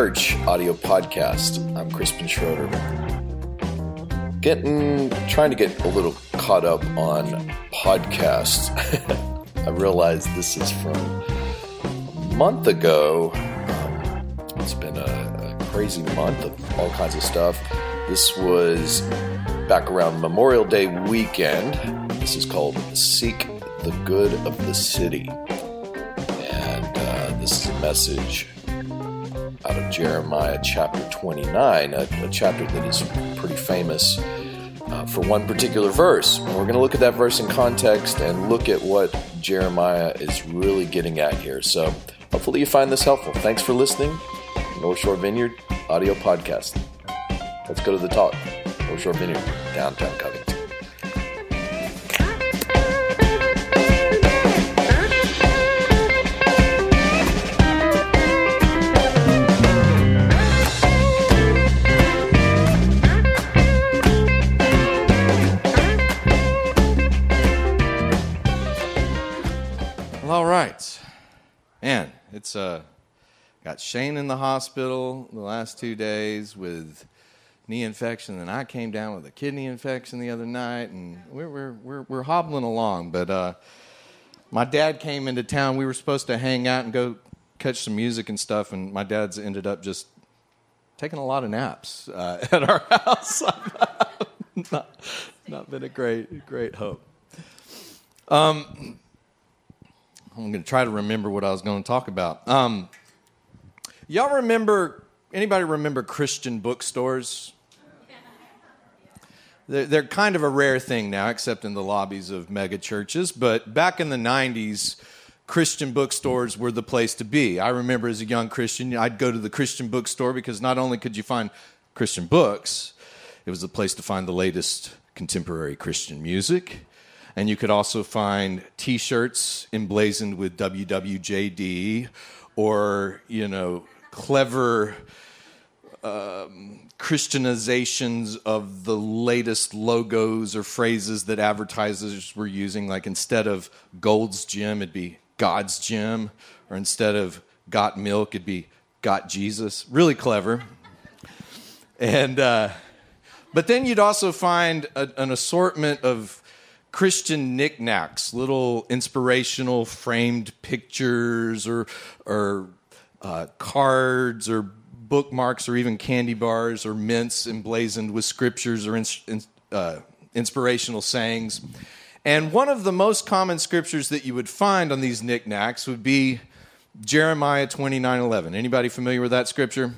Church audio podcast. I'm Crispin Schroeder. Getting, trying to get a little caught up on podcasts. I realize this is from a month ago. Um, it's been a, a crazy month of all kinds of stuff. This was back around Memorial Day weekend. This is called Seek the Good of the City. And uh, this is a message out of Jeremiah chapter 29, a, a chapter that is pretty famous uh, for one particular verse. And we're going to look at that verse in context and look at what Jeremiah is really getting at here. So hopefully you find this helpful. Thanks for listening. North Shore Vineyard audio podcast. Let's go to the talk. North Shore Vineyard, downtown Covington. It's uh got Shane in the hospital the last two days with knee infection, and I came down with a kidney infection the other night, and we're we're we're, we're hobbling along. But uh, my dad came into town. We were supposed to hang out and go catch some music and stuff, and my dad's ended up just taking a lot of naps uh, at our house. not, not been a great great hope. Um, I'm going to try to remember what I was going to talk about. Um, y'all remember? Anybody remember Christian bookstores? They're, they're kind of a rare thing now, except in the lobbies of mega churches. But back in the '90s, Christian bookstores were the place to be. I remember as a young Christian, I'd go to the Christian bookstore because not only could you find Christian books, it was the place to find the latest contemporary Christian music. And you could also find t shirts emblazoned with WWJD or, you know, clever um, Christianizations of the latest logos or phrases that advertisers were using. Like instead of Gold's Gym, it'd be God's Gym. Or instead of Got Milk, it'd be Got Jesus. Really clever. And, uh, but then you'd also find a, an assortment of Christian knickknacks, little inspirational framed pictures or, or uh, cards or bookmarks or even candy bars or mints emblazoned with scriptures or in, uh, inspirational sayings. And one of the most common scriptures that you would find on these knickknacks would be Jeremiah 29:11. Anybody familiar with that scripture?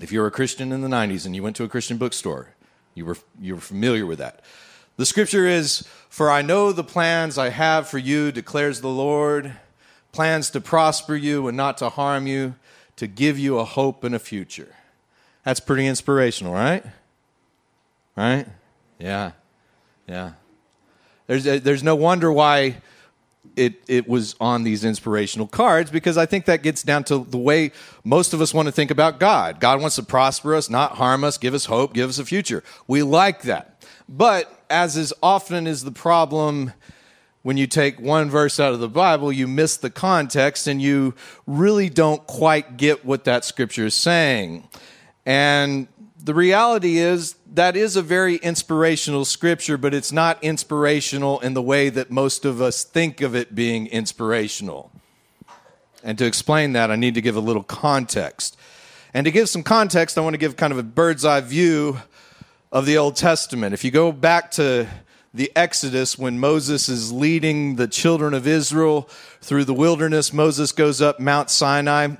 If you were a Christian in the 90s and you went to a Christian bookstore, you were, you were familiar with that. The scripture is, For I know the plans I have for you, declares the Lord, plans to prosper you and not to harm you, to give you a hope and a future. That's pretty inspirational, right? Right? Yeah. Yeah. There's, uh, there's no wonder why it, it was on these inspirational cards because I think that gets down to the way most of us want to think about God. God wants to prosper us, not harm us, give us hope, give us a future. We like that. But as is often is the problem when you take one verse out of the Bible, you miss the context and you really don't quite get what that scripture is saying. And the reality is that is a very inspirational scripture, but it's not inspirational in the way that most of us think of it being inspirational. And to explain that, I need to give a little context. And to give some context, I want to give kind of a bird's eye view of the Old Testament. If you go back to the Exodus, when Moses is leading the children of Israel through the wilderness, Moses goes up Mount Sinai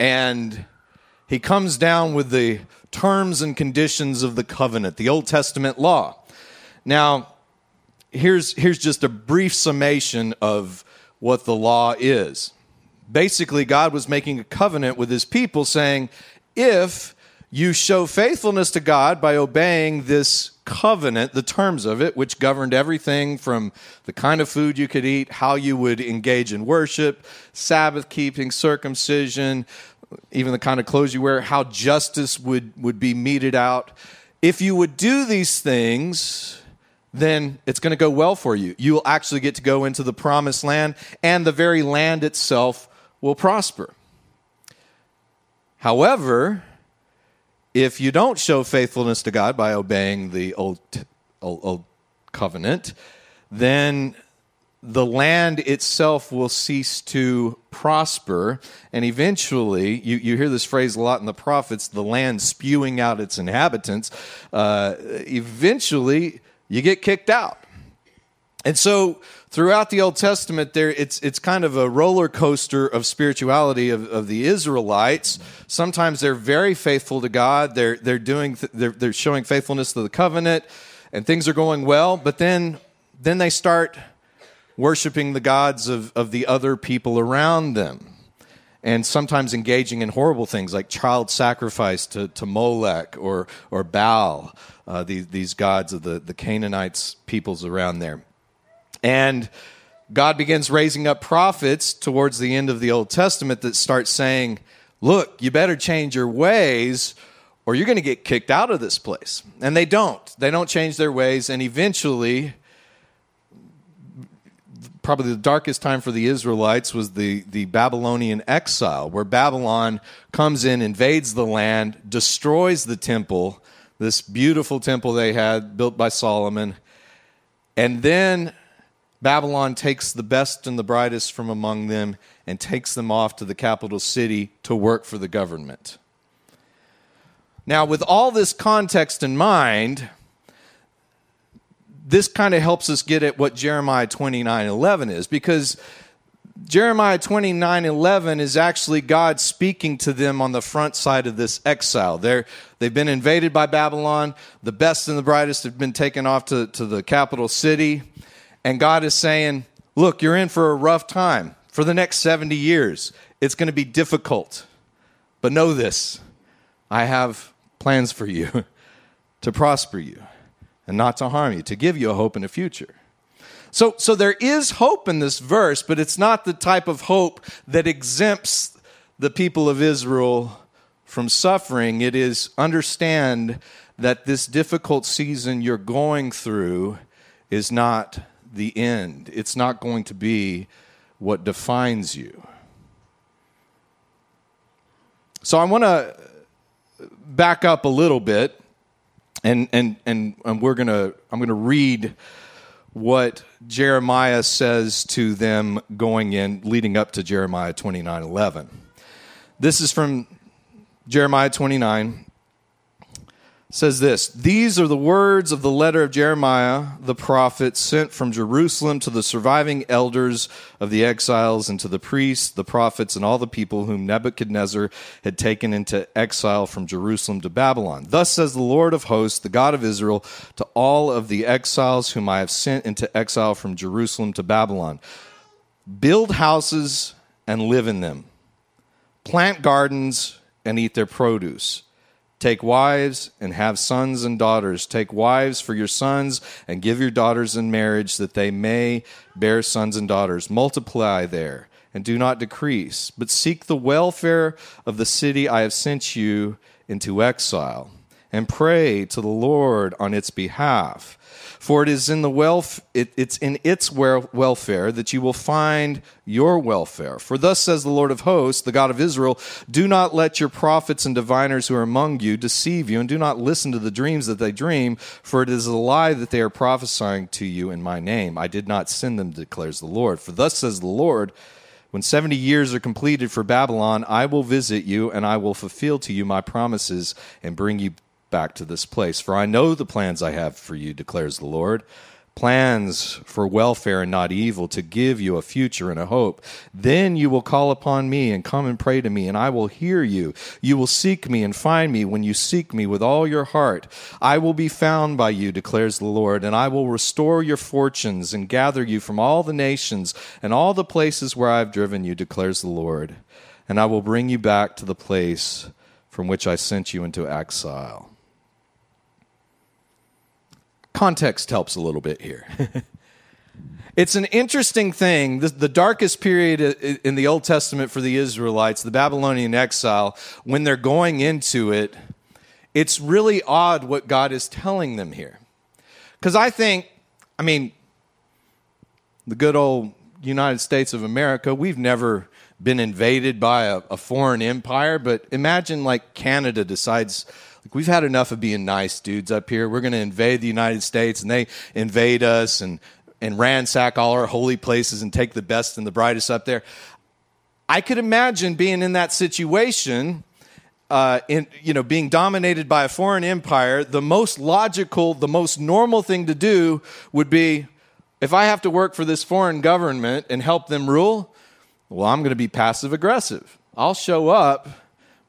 and he comes down with the terms and conditions of the covenant, the Old Testament law. Now, here's, here's just a brief summation of what the law is. Basically, God was making a covenant with his people saying, if you show faithfulness to God by obeying this covenant, the terms of it, which governed everything from the kind of food you could eat, how you would engage in worship, Sabbath keeping, circumcision, even the kind of clothes you wear, how justice would, would be meted out. If you would do these things, then it's going to go well for you. You will actually get to go into the promised land, and the very land itself will prosper. However, if you don't show faithfulness to God by obeying the old, old, old covenant, then the land itself will cease to prosper. And eventually, you, you hear this phrase a lot in the prophets the land spewing out its inhabitants. Uh, eventually, you get kicked out. And so, throughout the Old Testament, there it's it's kind of a roller coaster of spirituality of, of the Israelites. Sometimes they're very faithful to God. They're they're doing they're, they're showing faithfulness to the covenant, and things are going well. But then then they start worshiping the gods of, of the other people around them. And sometimes engaging in horrible things like child sacrifice to, to Molech or, or Baal, uh, these, these gods of the, the Canaanites peoples around there. And God begins raising up prophets towards the end of the Old Testament that start saying, Look, you better change your ways or you're going to get kicked out of this place. And they don't. They don't change their ways. And eventually, probably the darkest time for the Israelites was the, the Babylonian exile, where Babylon comes in, invades the land, destroys the temple, this beautiful temple they had built by Solomon. And then Babylon takes the best and the brightest from among them and takes them off to the capital city to work for the government. Now, with all this context in mind, this kind of helps us get at what Jeremiah 29 11 is because Jeremiah 29 11 is actually God speaking to them on the front side of this exile. They're, they've been invaded by Babylon. The best and the brightest have been taken off to, to the capital city. And God is saying, Look, you're in for a rough time for the next 70 years. It's going to be difficult. But know this I have plans for you to prosper you and not to harm you, to give you a hope in a future. So, so there is hope in this verse, but it's not the type of hope that exempts the people of Israel from suffering. It is understand that this difficult season you're going through is not the end. It's not going to be what defines you. So I want to back up a little bit and and and, and we're going to I'm going to read what Jeremiah says to them going in leading up to Jeremiah 29:11. This is from Jeremiah 29 says this These are the words of the letter of Jeremiah the prophet sent from Jerusalem to the surviving elders of the exiles and to the priests, the prophets, and all the people whom Nebuchadnezzar had taken into exile from Jerusalem to Babylon. Thus says the Lord of hosts, the God of Israel, to all of the exiles whom I have sent into exile from Jerusalem to Babylon. Build houses and live in them, plant gardens and eat their produce Take wives and have sons and daughters. Take wives for your sons and give your daughters in marriage that they may bear sons and daughters. Multiply there and do not decrease, but seek the welfare of the city I have sent you into exile and pray to the Lord on its behalf for it is in the wealth it, it's in its welfare that you will find your welfare. For thus says the Lord of hosts, the God of Israel, do not let your prophets and diviners who are among you deceive you, and do not listen to the dreams that they dream, for it is a lie that they are prophesying to you in my name. I did not send them, declares the Lord. For thus says the Lord, when 70 years are completed for Babylon, I will visit you and I will fulfill to you my promises and bring you back to this place. For I know the plans I have for you, declares the Lord plans for welfare and not evil, to give you a future and a hope. Then you will call upon me and come and pray to me, and I will hear you. You will seek me and find me when you seek me with all your heart. I will be found by you, declares the Lord, and I will restore your fortunes and gather you from all the nations and all the places where I have driven you, declares the Lord. And I will bring you back to the place from which I sent you into exile context helps a little bit here. it's an interesting thing. The, the, darkest period in the Old Testament for the Israelites, the Babylonian exile, when they're going into it, it's really odd what God is telling them here. Because I think, I mean, the good old United States of America. We've never been invaded by a, a foreign empire, but imagine like Canada decides like we've had enough of being nice dudes up here. We're going to invade the United States and they invade us and and ransack all our holy places and take the best and the brightest up there. I could imagine being in that situation uh, in, you know, being dominated by a foreign empire, the most logical, the most normal thing to do would be if I have to work for this foreign government and help them rule, well, I'm going to be passive aggressive. I'll show up,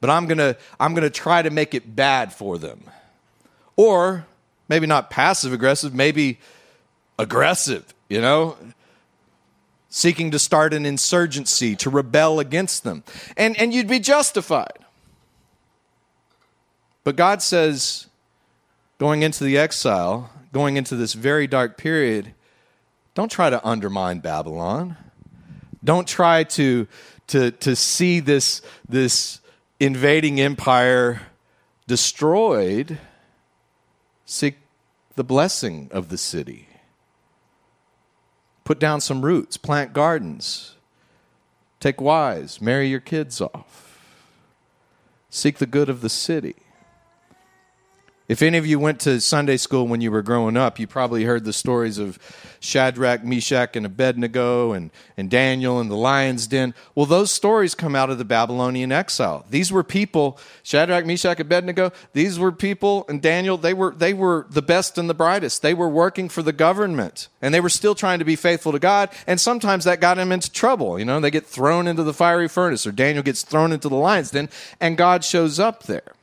but I'm going to I'm going to try to make it bad for them. Or maybe not passive aggressive, maybe aggressive, you know? Seeking to start an insurgency, to rebel against them. And, and you'd be justified. But God says, going into the exile, going into this very dark period, don't try to undermine Babylon. Don't try to, to, to see this, this invading empire destroyed. Seek the blessing of the city. Put down some roots, plant gardens, take wives, marry your kids off. Seek the good of the city. If any of you went to Sunday school when you were growing up, you probably heard the stories of Shadrach, Meshach, and Abednego, and, and Daniel and the lion's den. Well, those stories come out of the Babylonian exile. These were people, Shadrach, Meshach, Abednego, these were people, and Daniel, they were, they were the best and the brightest. They were working for the government, and they were still trying to be faithful to God, and sometimes that got them into trouble. You know, they get thrown into the fiery furnace, or Daniel gets thrown into the lion's den, and God shows up there.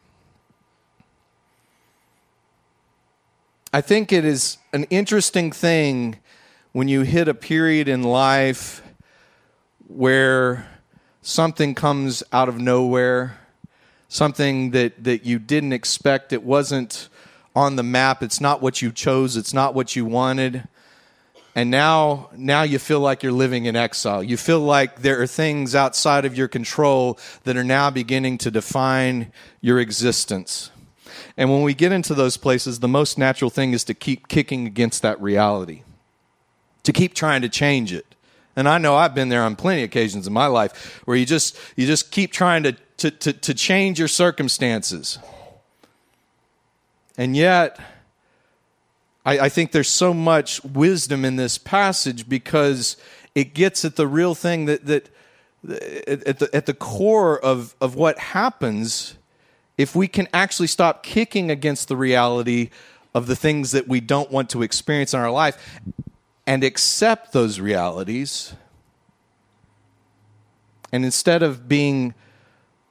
I think it is an interesting thing when you hit a period in life where something comes out of nowhere, something that, that you didn't expect, it wasn't on the map, it's not what you chose, it's not what you wanted. And now, now you feel like you're living in exile. You feel like there are things outside of your control that are now beginning to define your existence. And when we get into those places, the most natural thing is to keep kicking against that reality, to keep trying to change it. And I know I've been there on plenty of occasions in my life where you just you just keep trying to to, to, to change your circumstances. And yet, I, I think there's so much wisdom in this passage because it gets at the real thing that that at the, at the core of, of what happens if we can actually stop kicking against the reality of the things that we don't want to experience in our life and accept those realities, and instead of being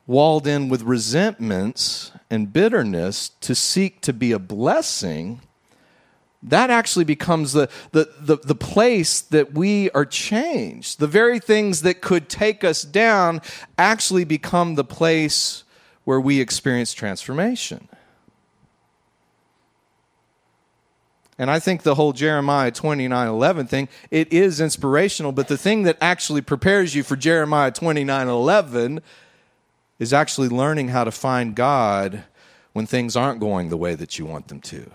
walled in with resentments and bitterness to seek to be a blessing, that actually becomes the, the, the, the, place that we are changed. The very things that could take us down actually become the place where we experience transformation. And I think the whole Jeremiah 29 11 thing, it is inspirational, but the thing that actually prepares you for Jeremiah 29 11 is actually learning how to find God when things aren't going the way that you want them to.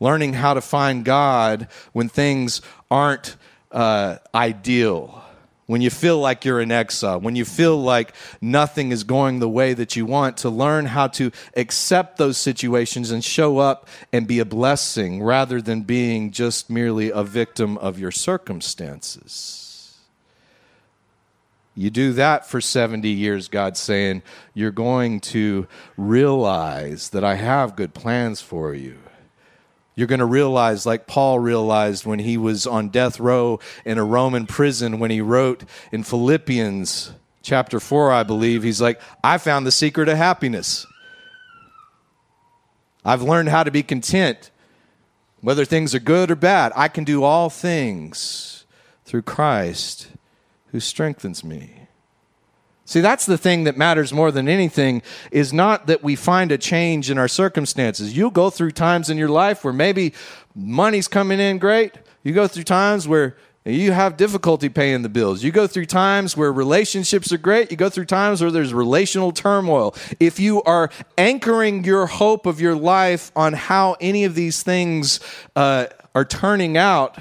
Learning how to find God when things aren't uh, ideal when you feel like you're in exile, when you feel like nothing is going the way that you want, to learn how to accept those situations and show up and be a blessing rather than being just merely a victim of your circumstances. You do that for 70 years, God's saying, you're going to realize that I have good plans for you you're going to realize, like Paul realized when he was on death row in a Roman prison, when he wrote in Philippians chapter 4, I believe, he's like, I found the secret of happiness. I've learned how to be content. Whether things are good or bad, I can do all things through Christ who strengthens me. See, that's the thing that matters more than anything is not that we find a change in our circumstances. You'll go through times in your life where maybe money's coming in great. You go through times where you have difficulty paying the bills. You go through times where relationships are great. You go through times where there's relational turmoil. If you are anchoring your hope of your life on how any of these things uh, are turning out,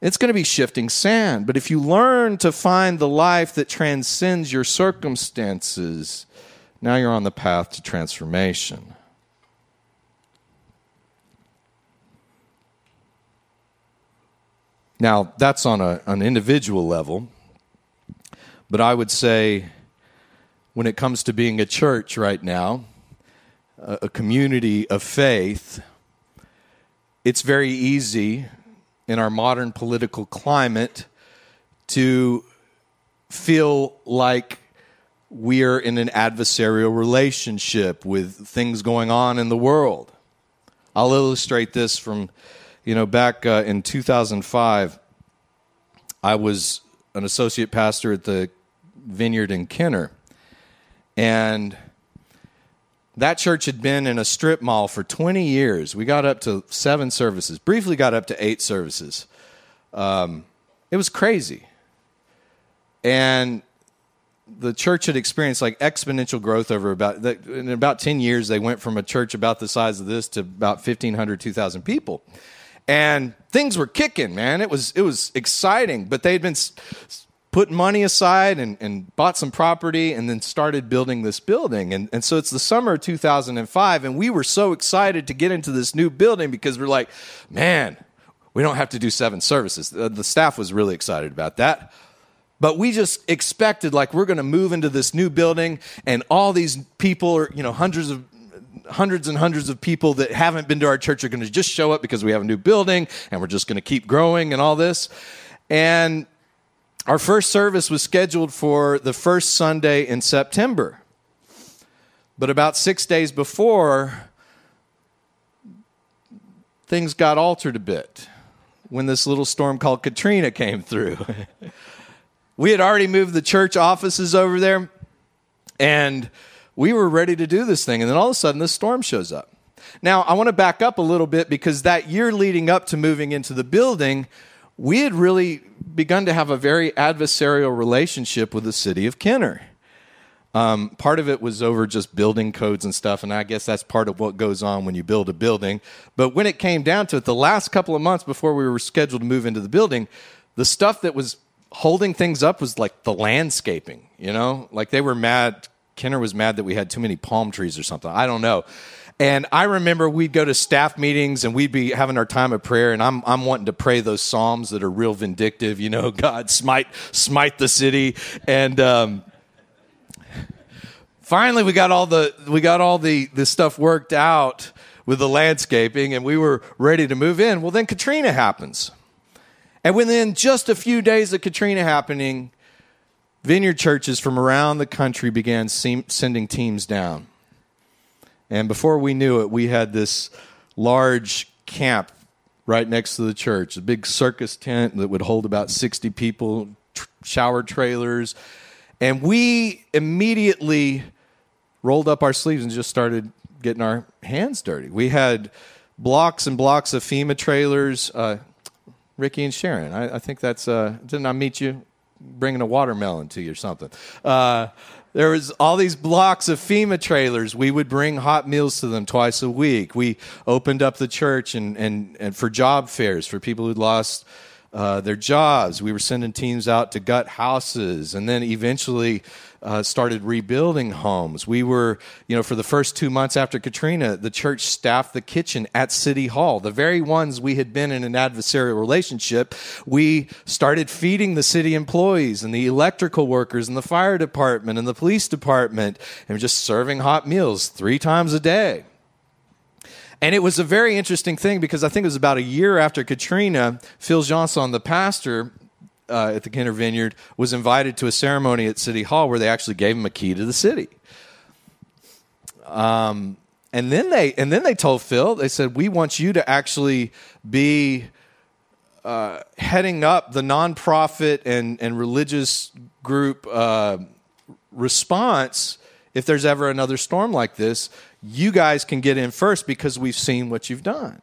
It's going to be shifting sand. But if you learn to find the life that transcends your circumstances, now you're on the path to transformation. Now, that's on a, an individual level. But I would say, when it comes to being a church right now, a, a community of faith, it's very easy in our modern political climate to feel like we're in an adversarial relationship with things going on in the world. I'll illustrate this from, you know, back uh, in 2005, I was an associate pastor at the vineyard in Kenner. And that church had been in a strip mall for 20 years. We got up to seven services, briefly got up to eight services. Um, it was crazy. And the church had experienced like exponential growth over about in about 10 years they went from a church about the size of this to about 1500 2000 people and things were kicking man it was it was exciting but they'd been put money aside and, and bought some property and then started building this building. And, and so it's the summer of 2005, and we were so excited to get into this new building because we're like, man, we don't have to do seven services. The, the staff was really excited about that. But we just expected, like, we're going to move into this new building, and all these people are, you know, hundreds of hundreds and hundreds of people that haven't been to our church are going to just show up because we have a new building and we're just going to keep growing and all this. And our first service was scheduled for the first Sunday in September. But about six days before, things got altered a bit when this little storm called Katrina came through. we had already moved the church offices over there, and we were ready to do this thing. And then all of a sudden, this storm shows up. Now, I want to back up a little bit because that year leading up to moving into the building, we had really begun to have a very adversarial relationship with the city of Kenner. Um, part of it was over just building codes and stuff, and I guess that's part of what goes on when you build a building. But when it came down to it, the last couple of months before we were scheduled to move into the building, the stuff that was holding things up was like the landscaping, you know? Like they were mad. Kenner was mad that we had too many palm trees or something. I don't know. And I remember we'd go to staff meetings and we'd be having our time of prayer, and I'm I'm wanting to pray those psalms that are real vindictive, you know, God smite smite the city, and um, finally we got all the we got all the the stuff worked out with the landscaping, and we were ready to move in. Well, then Katrina happens, and within just a few days of Katrina happening, vineyard churches from around the country began sending teams down and before we knew it, we had this large camp right next to the church, a big circus tent that would hold about 60 people, tr- shower trailers. And we immediately rolled up our sleeves and just started getting our hands dirty. We had blocks and blocks of FEMA trailers. Uh, Ricky and Sharon, I, I think that's, uh, didn't I meet you bringing a watermelon to you or something? Uh, there was all these blocks of FEMA trailers. We would bring hot meals to them twice a week. We opened up the church and, and, and for job fairs for people who'd lost uh, their jobs. We were sending teams out to gut houses, and then eventually uh, started rebuilding homes. We were, you know, for the first two months after Katrina, the church staffed the kitchen at City Hall, the very ones we had been in an adversarial relationship. We started feeding the city employees and the electrical workers and the fire department and the police department, and just serving hot meals three times a day. And it was a very interesting thing because I think it was about a year after Katrina, Phil Johnson, the pastor uh, at the Kenner Vineyard, was invited to a ceremony at City Hall where they actually gave him a key to the city. Um, and then they and then they told Phil, they said, "We want you to actually be uh, heading up the nonprofit and and religious group uh, response if there's ever another storm like this." You guys can get in first because we've seen what you've done.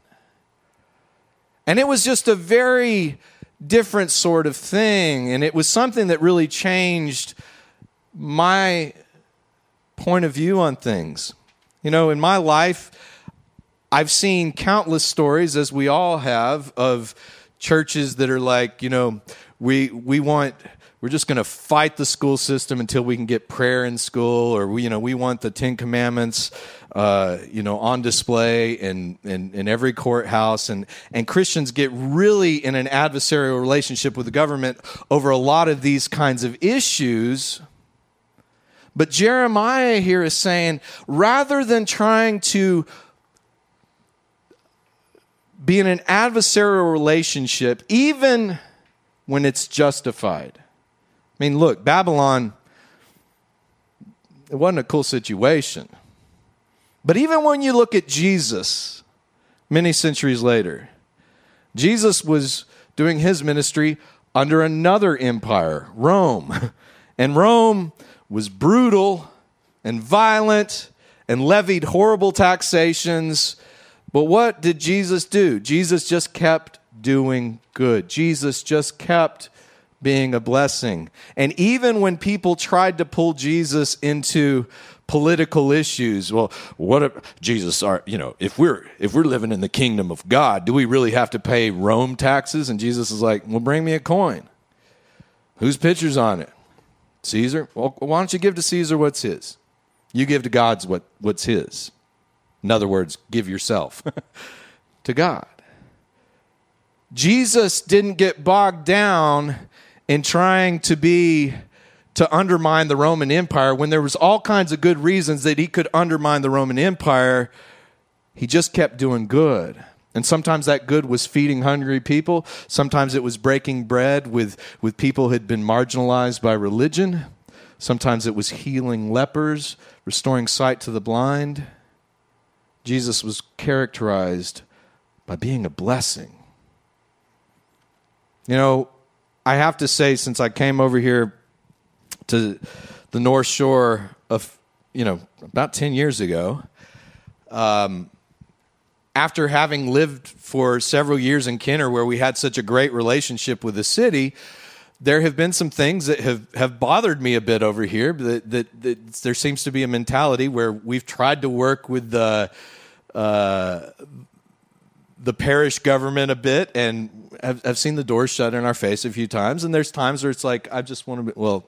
And it was just a very different sort of thing. And it was something that really changed my point of view on things. You know, in my life, I've seen countless stories, as we all have, of churches that are like, you know, we we want we're just going to fight the school system until we can get prayer in school, or we, you know, we want the Ten Commandments, uh, you know, on display in, in, in every courthouse, and and Christians get really in an adversarial relationship with the government over a lot of these kinds of issues. But Jeremiah here is saying, rather than trying to be in an adversarial relationship, even when it's justified. I mean, look, Babylon, it wasn't a cool situation. But even when you look at Jesus, many centuries later, Jesus was doing his ministry under another empire, Rome. And Rome was brutal and violent and levied horrible taxations. But what did Jesus do? Jesus just kept doing good. Jesus just kept being a blessing. And even when people tried to pull Jesus into political issues, well, what if Jesus are, you know, if we're if we're living in the kingdom of God, do we really have to pay Rome taxes? And Jesus is like, "Well, bring me a coin. Whose picture's on it? Caesar? Well, why don't you give to Caesar what's his? You give to God's what what's his. In other words, give yourself to God. Jesus didn't get bogged down in trying to be to undermine the Roman Empire when there was all kinds of good reasons that he could undermine the Roman Empire. He just kept doing good. And sometimes that good was feeding hungry people. Sometimes it was breaking bread with, with people who had been marginalized by religion. Sometimes it was healing lepers, restoring sight to the blind. Jesus was characterized by being a blessing. You know, I have to say, since I came over here to the North Shore of, you know, about 10 years ago, um, after having lived for several years in Kenner, where we had such a great relationship with the city, there have been some things that have, have bothered me a bit over here. That, that, that there seems to be a mentality where we've tried to work with the uh, the parish government a bit, and I've, I've seen the doors shut in our face a few times. And there's times where it's like, I just want to, be, well,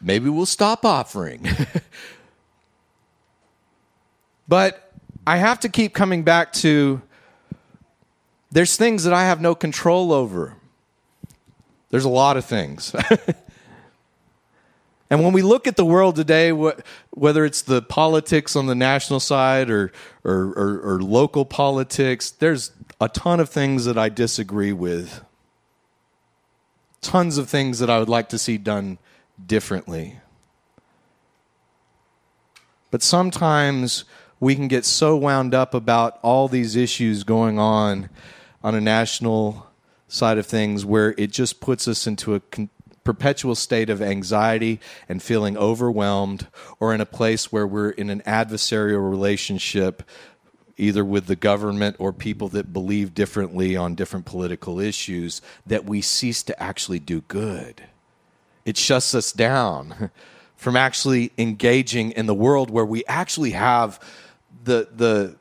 maybe we'll stop offering. but I have to keep coming back to there's things that I have no control over. There's a lot of things. And when we look at the world today, whether it's the politics on the national side or, or, or, or, local politics, there's a ton of things that I disagree with. Tons of things that I would like to see done differently. But sometimes we can get so wound up about all these issues going on on a national side of things where it just puts us into a con- perpetual state of anxiety and feeling overwhelmed, or in a place where we're in an adversarial relationship, either with the government or people that believe differently on different political issues, that we cease to actually do good. It shuts us down from actually engaging in the world where we actually have the, the,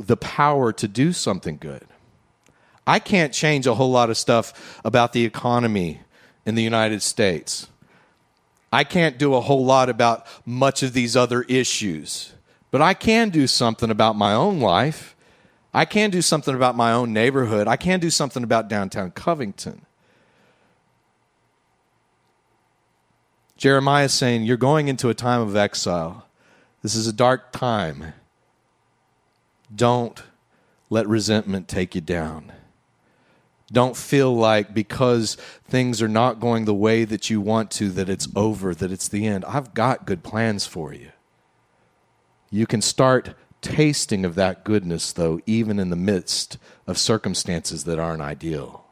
the power to do something good. I can't change a whole lot of stuff about the economy in the United States. I can't do a whole lot about much of these other issues, but I can do something about my own life. I can do something about my own neighborhood. I can do something about downtown Covington. Jeremiah is saying, You're going into a time of exile. This is a dark time. Don't let resentment take you down. Don't feel like because things are not going the way that you want to, that it's over, that it's the end. I've got good plans for you. You can start tasting of that goodness, though, even in the midst of circumstances that aren't ideal.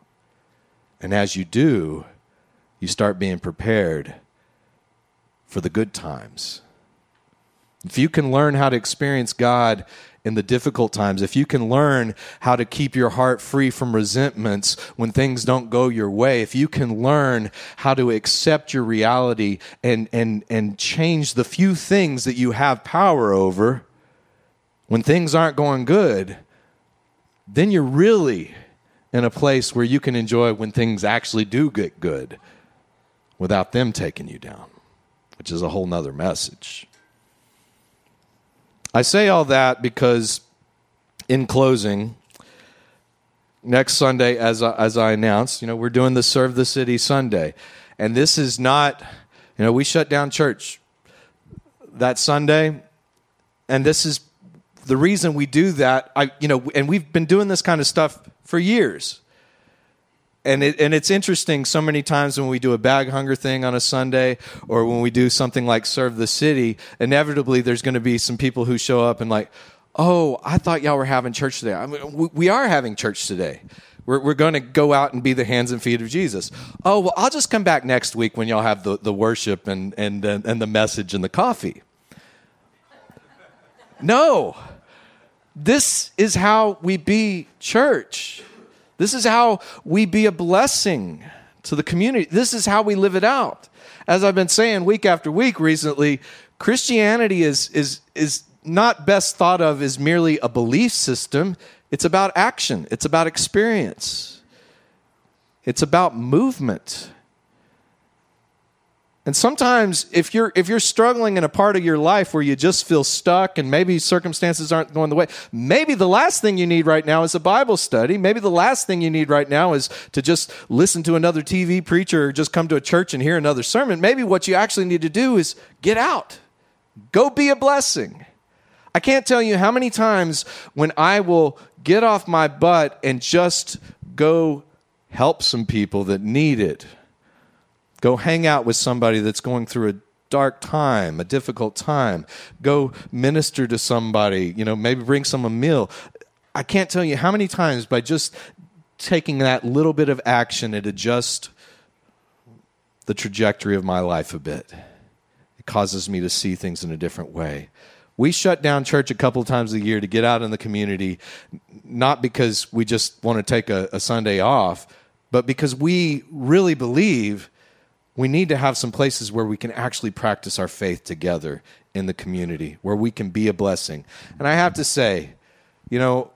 And as you do, you start being prepared for the good times. If you can learn how to experience God in the difficult times, if you can learn how to keep your heart free from resentments when things don't go your way, if you can learn how to accept your reality and, and, and change the few things that you have power over when things aren't going good, then you're really in a place where you can enjoy when things actually do get good without them taking you down, which is a whole nother message. I say all that because, in closing, next Sunday, as I, as I announced, you know, we're doing the Serve the City Sunday. And this is not, you know, we shut down church that Sunday. And this is the reason we do that. I, you know, and we've been doing this kind of stuff for years. And it, and it's interesting so many times when we do a bag hunger thing on a Sunday or when we do something like serve the city, inevitably there's going to be some people who show up and like, oh, I thought y'all were having church today. I mean, we, we are having church today. We're, we're going to go out and be the hands and feet of Jesus. Oh, well, I'll just come back next week when y'all have the, the worship and, and, and the message and the coffee. No. This is how we be church. This is how we be a blessing to the community. This is how we live it out. As I've been saying week after week recently, Christianity is, is, is not best thought of as merely a belief system. It's about action, it's about experience, it's about movement. And sometimes if you're if you're struggling in a part of your life where you just feel stuck and maybe circumstances aren't going the way, maybe the last thing you need right now is a Bible study. Maybe the last thing you need right now is to just listen to another TV preacher or just come to a church and hear another sermon. Maybe what you actually need to do is get out. Go be a blessing. I can't tell you how many times when I will get off my butt and just go help some people that need it Go hang out with somebody that's going through a dark time, a difficult time. Go minister to somebody, you know, maybe bring some a meal. I can't tell you how many times by just taking that little bit of action, it adjusts the trajectory of my life a bit. It causes me to see things in a different way. We shut down church a couple times a year to get out in the community, not because we just want to take a, a Sunday off, but because we really believe we need to have some places where we can actually practice our faith together in the community, where we can be a blessing. And I have to say, you know,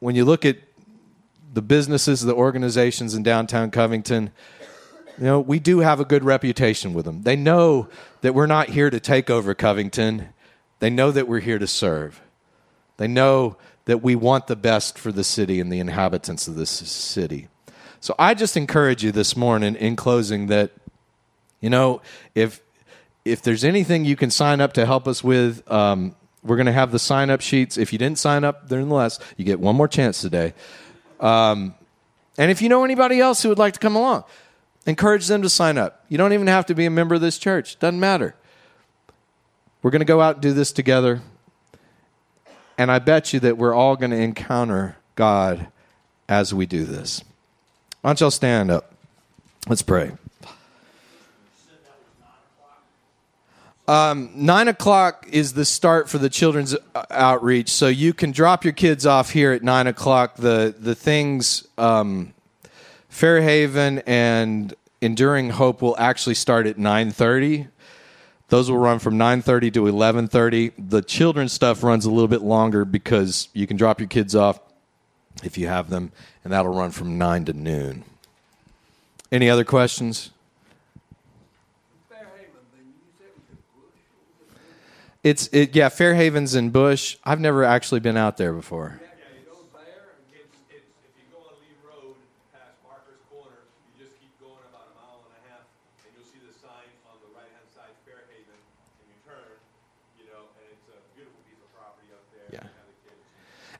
when you look at the businesses, the organizations in downtown Covington, you know, we do have a good reputation with them. They know that we're not here to take over Covington. They know that we're here to serve. They know that we want the best for the city and the inhabitants of this city. So I just encourage you this morning in closing that you know, if if there's anything you can sign up to help us with, um, we're going to have the sign up sheets. If you didn't sign up, nonetheless, you get one more chance today. Um, and if you know anybody else who would like to come along, encourage them to sign up. You don't even have to be a member of this church, doesn't matter. We're going to go out and do this together. And I bet you that we're all going to encounter God as we do this. Why don't y'all stand up? Let's pray. Um, nine o'clock is the start for the children's uh, outreach, so you can drop your kids off here at nine o'clock. The the things um, Fairhaven and Enduring Hope will actually start at nine thirty. Those will run from nine thirty to eleven thirty. The children's stuff runs a little bit longer because you can drop your kids off if you have them, and that'll run from nine to noon. Any other questions? It's it, yeah, Fairhaven's in Bush. I've never actually been out there before.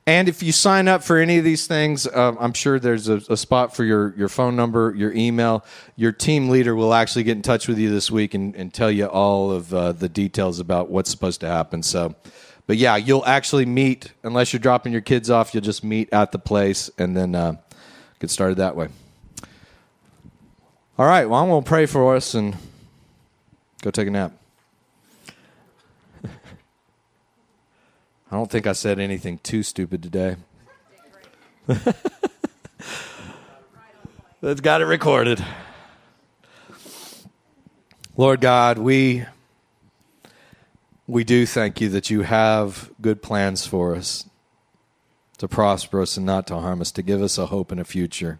And if you sign up for any of these things, uh, I'm sure there's a, a, spot for your, your phone number, your email. Your team leader will actually get in touch with you this week and, and tell you all of uh, the details about what's supposed to happen. So, but yeah, you'll actually meet, unless you're dropping your kids off, you'll just meet at the place and then uh, get started that way. All right, well, I'm going to pray for us and go take a nap. I don't think I said anything too stupid today. That's got it recorded. Lord God, we we do thank you that you have good plans for us to prosper us and not to harm us, to give us a hope and a future.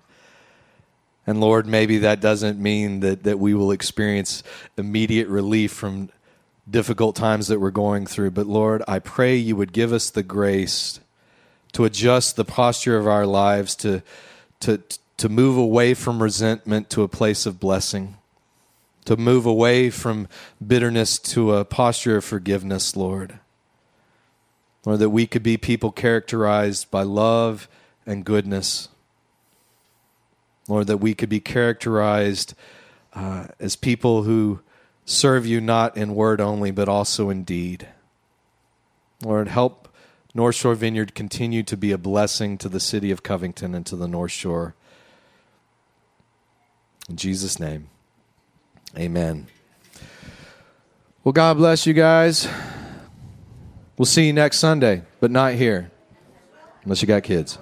And Lord, maybe that doesn't mean that, that we will experience immediate relief from difficult times that we're going through. But Lord, I pray you would give us the grace to adjust the posture of our lives, to, to, to move away from resentment to a place of blessing, to move away from bitterness to a posture of forgiveness, Lord. Lord, that we could be people characterized by love and goodness. Lord, that we could be characterized uh, as people who serve you not in word only, but also in deed. Lord, help North Shore Vineyard continue to be a blessing to the city of Covington and to the North Shore. In Jesus' name, amen. Well, God bless you guys. We'll see you next Sunday, but not here, unless you got kids.